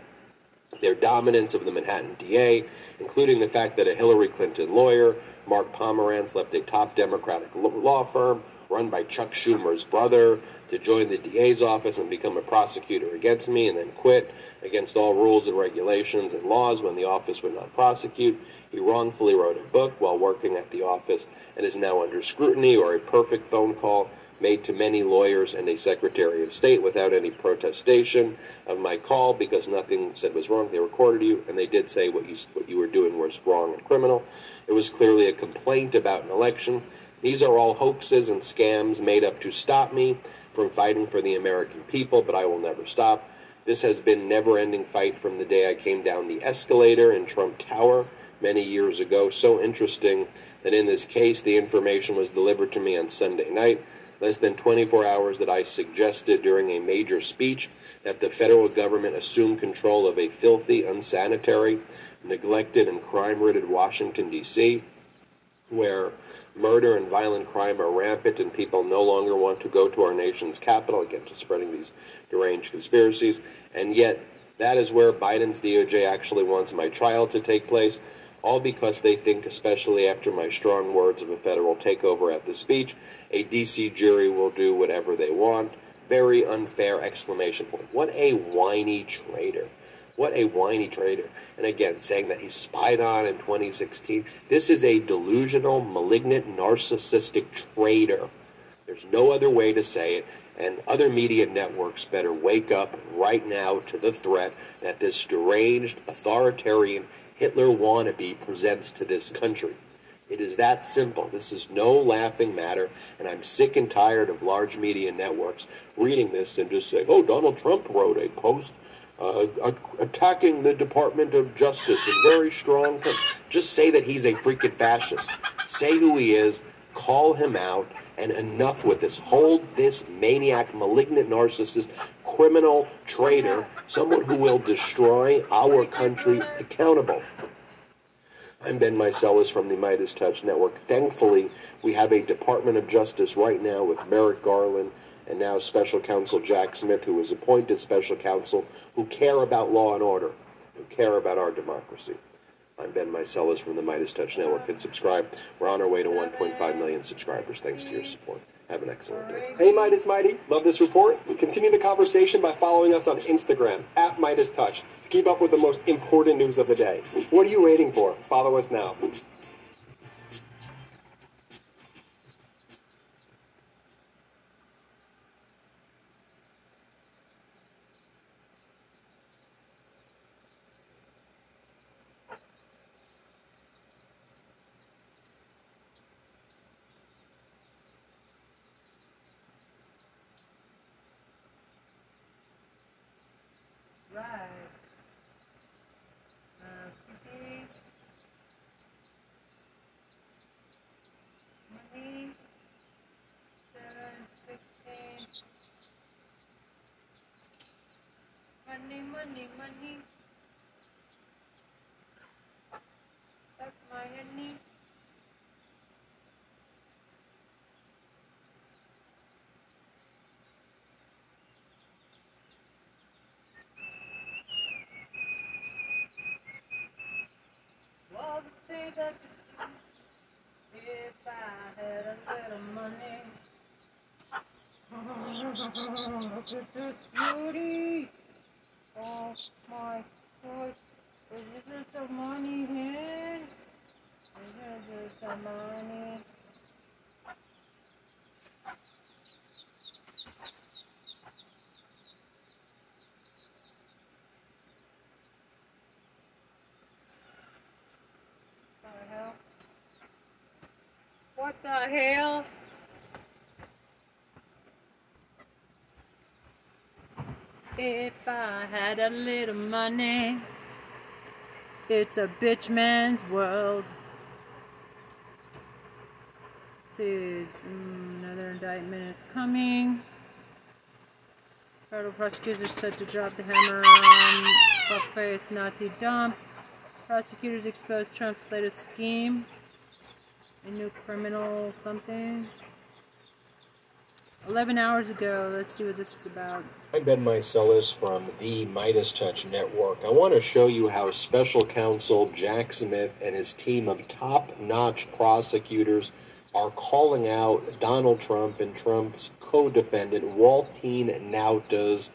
Their dominance of the Manhattan DA, including the fact that a Hillary Clinton lawyer, Mark Pomerantz, left a top Democratic law firm run by Chuck Schumer's brother to join the DA's office and become a prosecutor against me and then quit against all rules and regulations and laws when the office would not prosecute. He wrongfully wrote a book while working at the office and is now under scrutiny or a perfect phone call made to many lawyers and a Secretary of State without any protestation of my call because nothing said was wrong. They recorded you, and they did say what you what you were doing was wrong and criminal. It was clearly a complaint about an election. These are all hoaxes and scams made up to stop me from fighting for the American people, but I will never stop. This has been never-ending fight from the day I came down the escalator in Trump Tower many years ago. So interesting that in this case, the information was delivered to me on Sunday night less than 24 hours that I suggested during a major speech that the federal government assume control of a filthy, unsanitary, neglected, and crime ridden Washington, D.C., where murder and violent crime are rampant and people no longer want to go to our nation's capital, again, to spreading these deranged conspiracies. And yet, that is where Biden's DOJ actually wants my trial to take place all because they think, especially after my strong words of a federal takeover at the speech, a DC jury will do whatever they want. Very unfair exclamation point. What a whiny traitor. What a whiny traitor. And again, saying that he spied on in 2016. This is a delusional, malignant, narcissistic traitor. There's no other way to say it, and other media networks better wake up right now to the threat that this deranged, authoritarian, Hitler wannabe presents to this country. It is that simple. This is no laughing matter, and I'm sick and tired of large media networks reading this and just saying, oh, Donald Trump wrote a post uh, attacking the Department of Justice and very strong. Just say that he's a freaking fascist. Say who he is, call him out, and enough with this. Hold this maniac, malignant narcissist, criminal traitor, someone who will destroy our country accountable. I'm Ben Meiselas from the MeidasTouch Network. Thankfully, we have a Department of Justice right now with Merrick Garland and now Special Counsel Jack Smith, who was appointed Special Counsel, who care about law and order, who care about our democracy. I'm Ben Meiselas from the MeidasTouch Network. Hit subscribe. We're on our way to 1.5 million subscribers thanks to your support. Have an excellent day. Hey, Meidas Mighty. Love this report? Continue the conversation by following us on Instagram, at MeidasTouch, to keep up with the most important news of the day. What are you waiting for? Follow us now. Right. Uh. Money. Money, money, money. That's my honey. I could do if I had a little money. Look at this beauty. Oh my gosh. Is this some money here? Is there some money? the hell? What the hell? If I had a little money, it's a bitch man's world. Let's see, another indictment is coming. Federal prosecutors set to drop the hammer on fuckface Nazi dump. Prosecutors exposed Trump's latest scheme. A new criminal something. 11 hours ago. Let's see what this is about. I'm Ben Meiselas from the MeidasTouch Network. I want to show you how special counsel Jack Smith and his team of top notch prosecutors are calling out Donald Trump and Trump's co defendant, Waltine Nauta's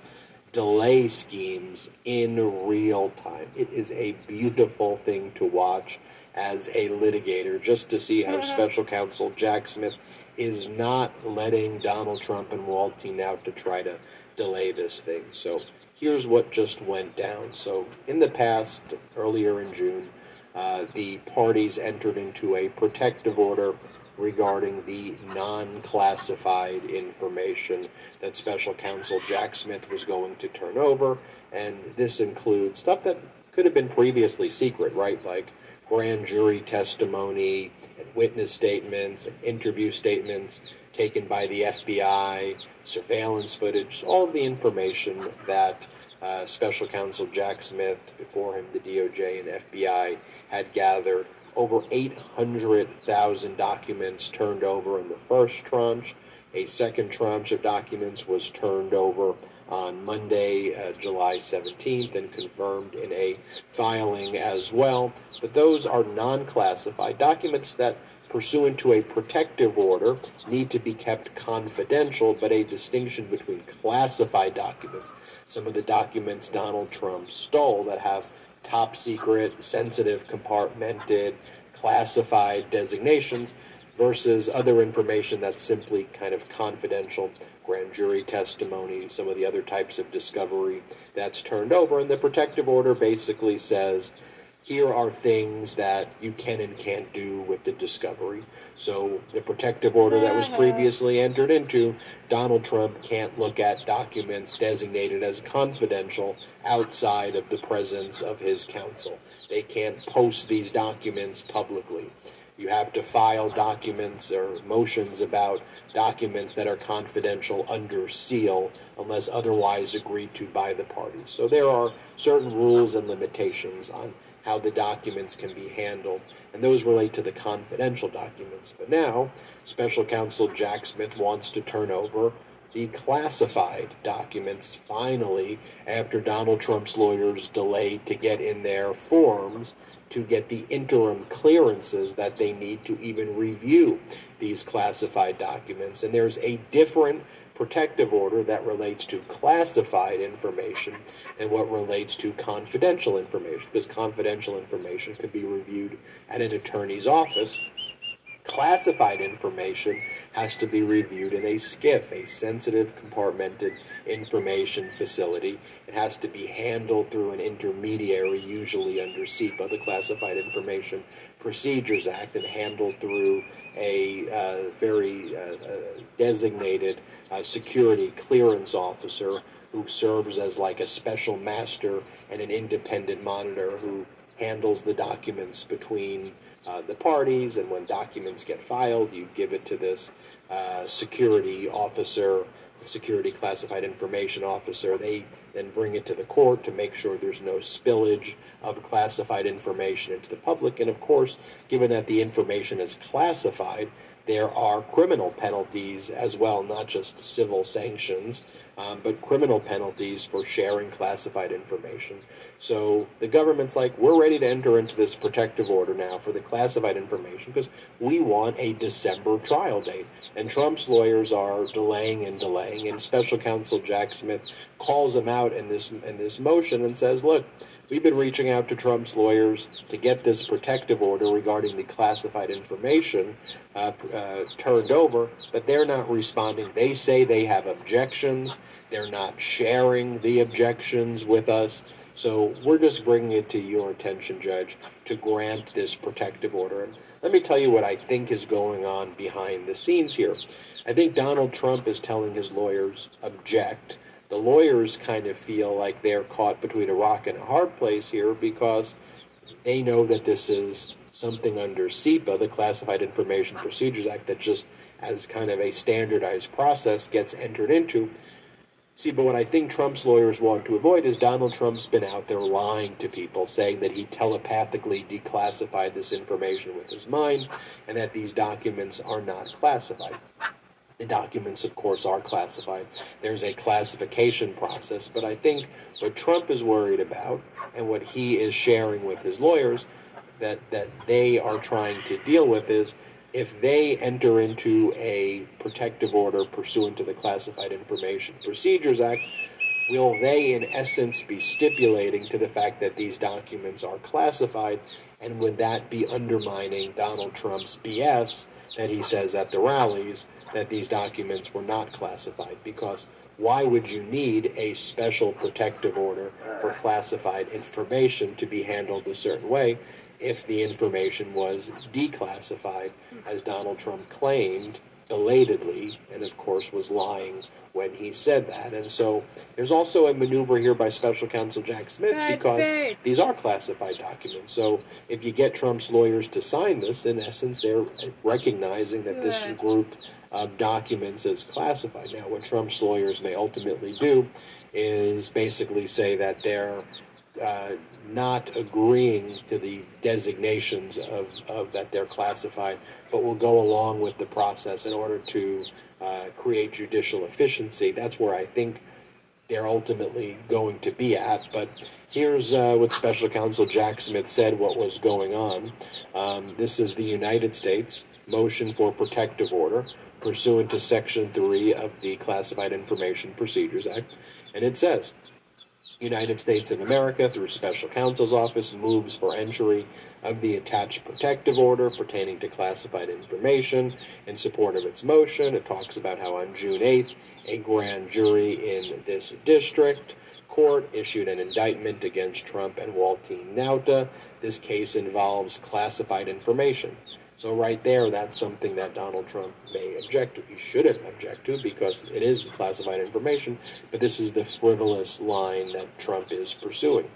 delay schemes in real time. It is a beautiful thing to watch as a litigator, just to see how special counsel Jack Smith is not letting Donald Trump and Waltine Nauta try to delay this thing. So here's what just went down. So in the past, earlier in June, uh, the parties entered into a protective order regarding the non classified information that special counsel Jack Smith was going to turn over. And this includes stuff that could have been previously secret, right? Like grand jury testimony and witness statements and interview statements taken by the FBI, surveillance footage, all of the information that uh, special counsel Jack Smith, before him the DOJ and FBI, had gathered over 800,000 documents turned over in the first tranche. A second tranche of documents was turned over on Monday, uh, July 17th, and confirmed in a filing as well. But those are non classified documents that, pursuant to a protective order, need to be kept confidential, but a distinction between classified documents, some of the documents Donald Trump stole that have top secret, sensitive, compartmented, classified designations versus other information that's simply kind of confidential, grand jury testimony, some of the other types of discovery that's turned over. And the protective order basically says here are things that you can and can't do with the discovery. So, the protective order that was uh-huh. previously entered into, Donald Trump can't look at documents designated as confidential outside of the presence of his counsel. They can't post these documents publicly. You have to file documents or motions about documents that are confidential under seal unless otherwise agreed to by the parties. So there are certain rules and limitations on how the documents can be handled, and those relate to the confidential documents. But now, special counsel Jack Smith wants to turn over the classified documents finally after Donald Trump's lawyers delayed to get in their forms to get the interim clearances that they need to even review these classified documents. And there's a different protective order that relates to classified information and what relates to confidential information, because confidential information could be reviewed at an attorney's office classified information has to be reviewed in a SCIF, a sensitive compartmented information facility. It has to be handled through an intermediary, usually under CIPA, the Classified Information Procedures Act, and handled through a uh, very uh, uh, designated uh, security clearance officer who serves as like a special master and an independent monitor who handles the documents between uh, the parties, and when documents get filed, you give it to this uh, security officer, security classified information officer. They then bring it to the court to make sure there's no spillage of classified information into the public. And of course, given that the information is classified, there are criminal penalties as well, not just civil sanctions, um, but criminal penalties for sharing classified information. So the government's like, we're ready to enter into this protective order now for the classified information because we want a December trial date. And Trump's lawyers are delaying and delaying, and special counsel Jack Smith calls him out in this in this motion and says, look, we've been reaching out to Trump's lawyers to get this protective order regarding the classified information uh, uh, turned over, but they're not responding. They say they have objections. They're not sharing the objections with us. So we're just bringing it to your attention, Judge, to grant this protective order. And let me tell you what I think is going on behind the scenes here. I think Donald Trump is telling his lawyers, object. The lawyers kind of feel like they're caught between a rock and a hard place here because they know that this is something under CIPA, the Classified Information Procedures Act, that just as kind of a standardized process gets entered into. See, but what I think Trump's lawyers want to avoid is Donald Trump's been out there lying to people, saying that he telepathically declassified this information with his mind and that these documents are not classified. The documents, of course, are classified. There's a classification process, but I think what Trump is worried about and what he is sharing with his lawyers that, that they are trying to deal with is if they enter into a protective order pursuant to the Classified Information Procedures Act, will they, in essence, be stipulating to the fact that these documents are classified? And would that be undermining Donald Trump's BS that he says at the rallies that these documents were not classified? Because why would you need a special protective order for classified information to be handled a certain way if the information was declassified, as Donald Trump claimed belatedly, and of course was lying when he said that. And so there's also a maneuver here by special counsel Jack Smith because these are classified documents. So if you get Trump's lawyers to sign this, in essence, they're recognizing that this group of documents is classified. Now, what Trump's lawyers may ultimately do is basically say that they're uh, not agreeing to the designations of, of that they're classified, but will go along with the process in order to uh, create judicial efficiency. That's where I think they're ultimately going to be at. But here's uh, what Special Counsel Jack Smith said what was going on. Um, this is the United States motion for protective order pursuant to Section 3 of the Classified Information Procedures Act. And it says, United States of America, through Special Counsel's Office, moves for entry of the attached protective order pertaining to classified information in support of its motion. It talks about how on June 8th, a grand jury in this district court issued an indictment against Trump and Waltine Nauta. This case involves classified information. So right there, that's something that Donald Trump may object to. He shouldn't object to because it is classified information, but this is the frivolous line that Trump is pursuing.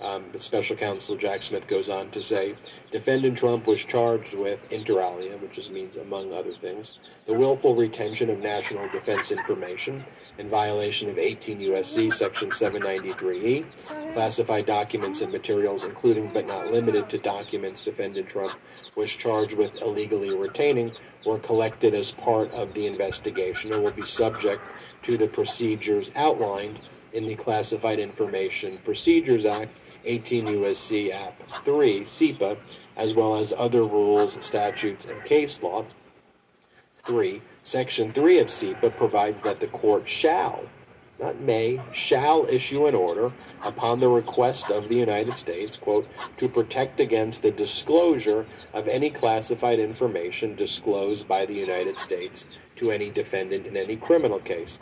Um, Special Counsel Jack Smith goes on to say, defendant Trump was charged with inter alia, which means among other things, the willful retention of national defense information in violation of 18 U.S.C. Section 793E, classified documents and materials, including but not limited to documents defendant Trump was charged with illegally retaining, were collected as part of the investigation and will be subject to the procedures outlined in the Classified Information Procedures Act 18 U.S.C. App 3, CIPA, as well as other rules, statutes, and case law. 3. Section 3 of CIPA provides that the court shall, not may, shall issue an order upon the request of the United States, quote, to protect against the disclosure of any classified information disclosed by the United States to any defendant in any criminal case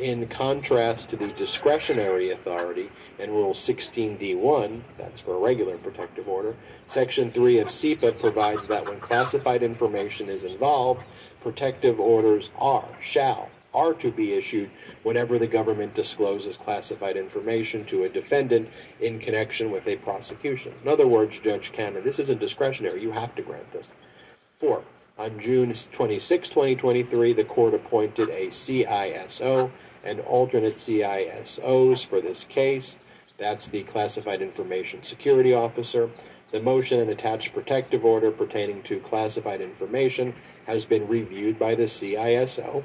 in contrast to the discretionary authority in Rule 16d1, that's for a regular protective order, Section 3 of CIPA provides that when classified information is involved, protective orders are, shall, are to be issued whenever the government discloses classified information to a defendant in connection with a prosecution. In other words, Judge Cannon, this isn't discretionary. You have to grant this. Four, on June 26, 2023, the court appointed a CISO and alternate CISOs for this case. That's the Classified Information Security Officer. The motion and attached protective order pertaining to classified information has been reviewed by the CISO.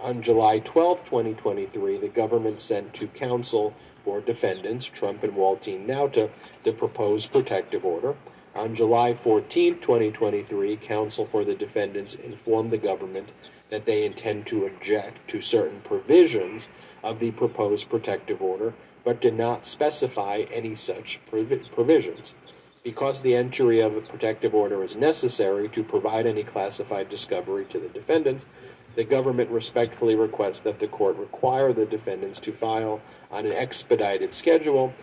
On July 12, 2023, the government sent to counsel for defendants, Trump and Waltine Nauta, the proposed protective order. On July 14, 2023, counsel for the defendants informed the government that they intend to object to certain provisions of the proposed protective order, but did not specify any such provisions. Because the entry of a protective order is necessary to provide any classified discovery to the defendants, the government respectfully requests that the court require the defendants to file on an expedited schedule